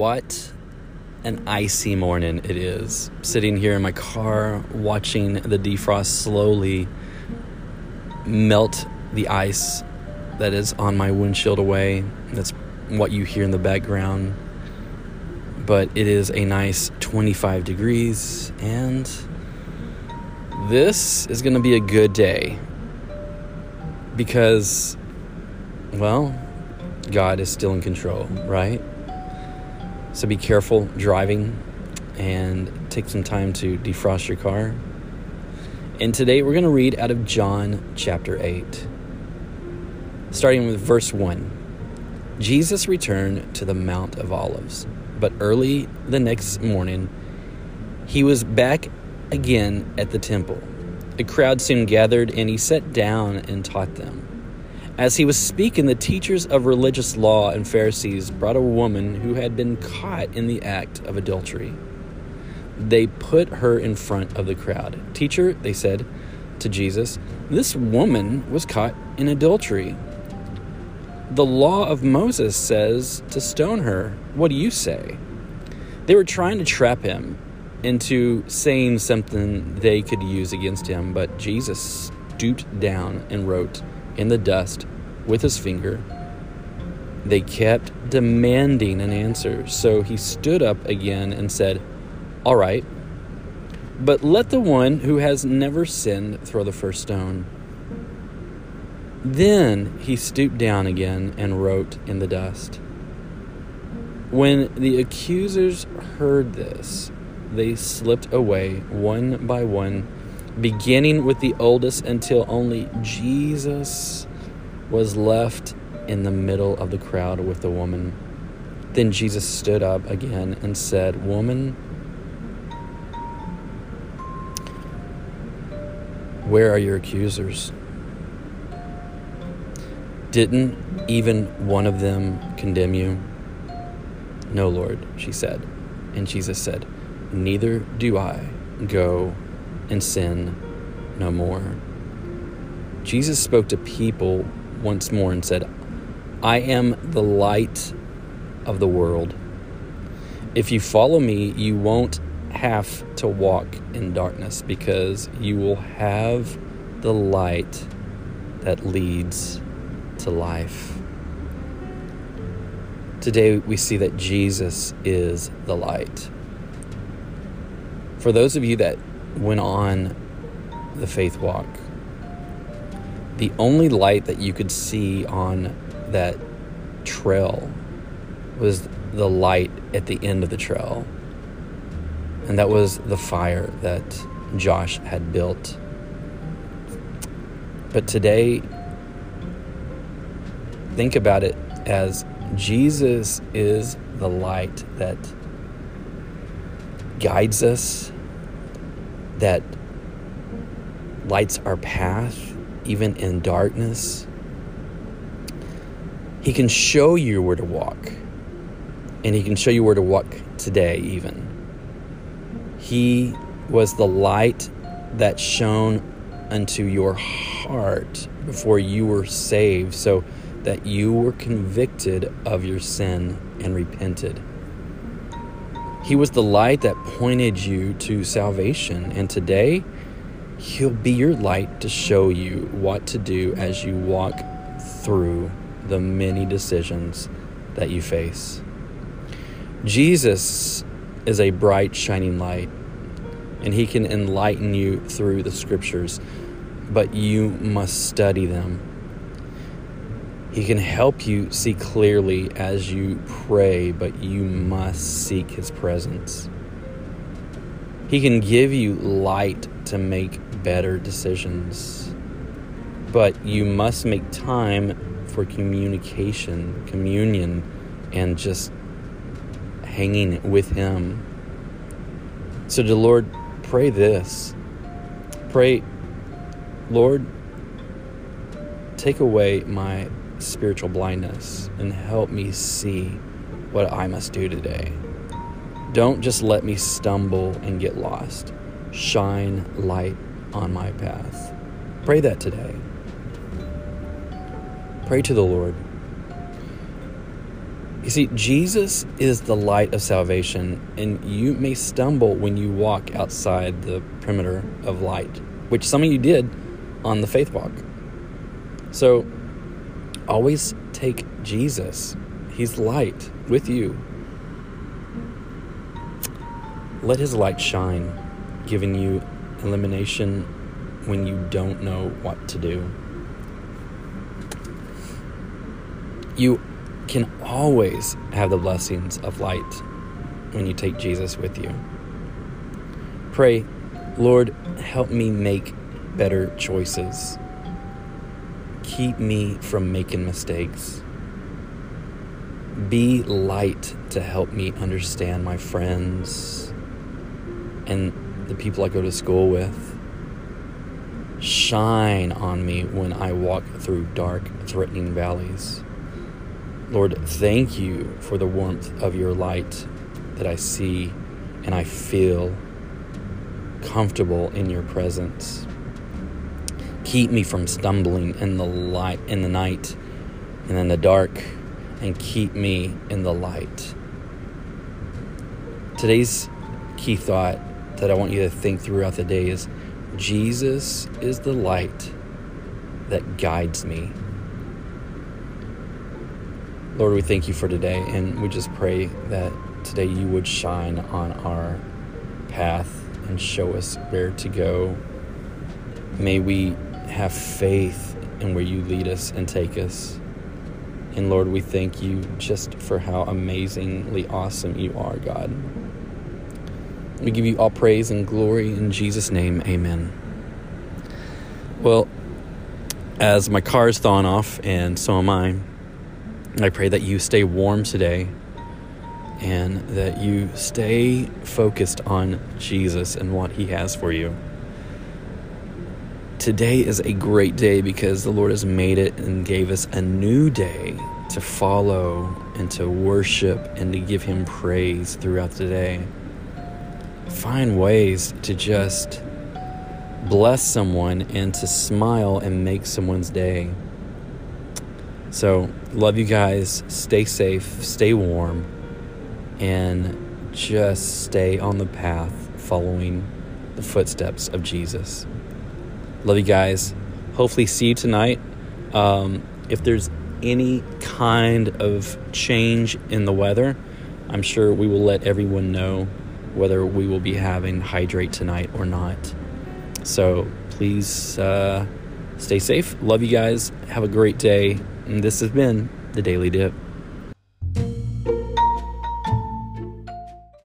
what an icy morning it is. Sitting here in my car watching the defrost slowly melt the ice that is on my windshield away. That's what you hear in the background. But it is a nice 25 degrees, and this is going to be a good day because, well, God is still in control, right? So be careful driving and take some time to defrost your car. And today we're going to read out of John chapter 8, starting with verse 1. Jesus returned to the Mount of Olives, but early the next morning he was back again at the temple. A crowd soon gathered, and he sat down and taught them. As he was speaking, the teachers of religious law and Pharisees brought a woman who had been caught in the act of adultery. They put her in front of the crowd. Teacher, they said to Jesus, this woman was caught in adultery. The law of Moses says to stone her. What do you say? They were trying to trap him into saying something they could use against him, but Jesus stooped down and wrote in the dust with his finger. They kept demanding an answer, so he stood up again and said, All right, but let the one who has never sinned throw the first stone. Then he stooped down again and wrote in the dust. When the accusers heard this, they slipped away one by one beginning with the oldest until only Jesus was left in the middle of the crowd with the woman. Then Jesus stood up again and said, Woman, where are your accusers? Didn't even one of them condemn you? No, Lord, she said. And Jesus said, Neither do I. Go and sin no more. Jesus spoke to people once more and said, I am the light of the world. If you follow me, you won't have to walk in darkness because you will have the light that leads to life. Today, we see that Jesus is the light. For those of you that went on the faith walk, the only light that you could see on that trail was the light at the end of the trail. And that was the fire that Josh had built. But today, think about it as Jesus is the light that guides us, that lights our path, even in darkness. He can show you where to walk, and He can show you where to walk today, even. He was the light that shone unto your heart before you were saved, so that you were convicted of your sin and repented. He was the light that pointed you to salvation, and today, He'll be your light to show you what to do as you walk through the many decisions that you face. Jesus is a bright, shining light, and He can enlighten you through the scriptures, but you must study them. He can help you see clearly as you pray, but you must seek His presence. He can give you light to make better decisions. But you must make time for communication, communion, and just hanging with Him. So, the Lord, pray this. Pray, Lord, take away my spiritual blindness and help me see what I must do today. Don't just let me stumble and get lost. Shine light on my path. Pray that today. Pray to the Lord. You see, Jesus is the light of salvation, and you may stumble when you walk outside the perimeter of light, which some of you did on the faith walk. So always take Jesus, He's light with you. Let His light shine, giving you illumination when you don't know what to do. You can always have the blessings of light when you take Jesus with you. Pray, Lord, help me make better choices. Keep me from making mistakes. Be light to help me understand my friends and the people I go to school with. Shine on me when I walk through dark, threatening valleys. Lord, thank you for the warmth of your light that I see and I feel comfortable in your presence. Keep me from stumbling in the light in the night and in the dark and keep me in the light. Today's key thought that I want you to think throughout the day is Jesus is the light that guides me. Lord, we thank you for today, and we just pray that today you would shine on our path and show us where to go. May we have faith in where you lead us and take us. And Lord, we thank you just for how amazingly awesome you are, God. We give you all praise and glory in Jesus' name. Amen. Well, as my car is thawing off, and so am I, I pray that you stay warm today and that you stay focused on Jesus and what He has for you. Today is a great day because the Lord has made it and gave us a new day to follow and to worship and to give Him praise throughout the day. Find ways to just bless someone and to smile and make someone's day. So, love you guys. Stay safe, stay warm, and just stay on the path following the footsteps of Jesus. Love you guys. Hopefully, see you tonight. Um, if there's any kind of change in the weather, I'm sure we will let everyone know whether we will be having hydrate tonight or not. So please uh, stay safe. Love you guys. Have a great day. And this has been the Daily Dip.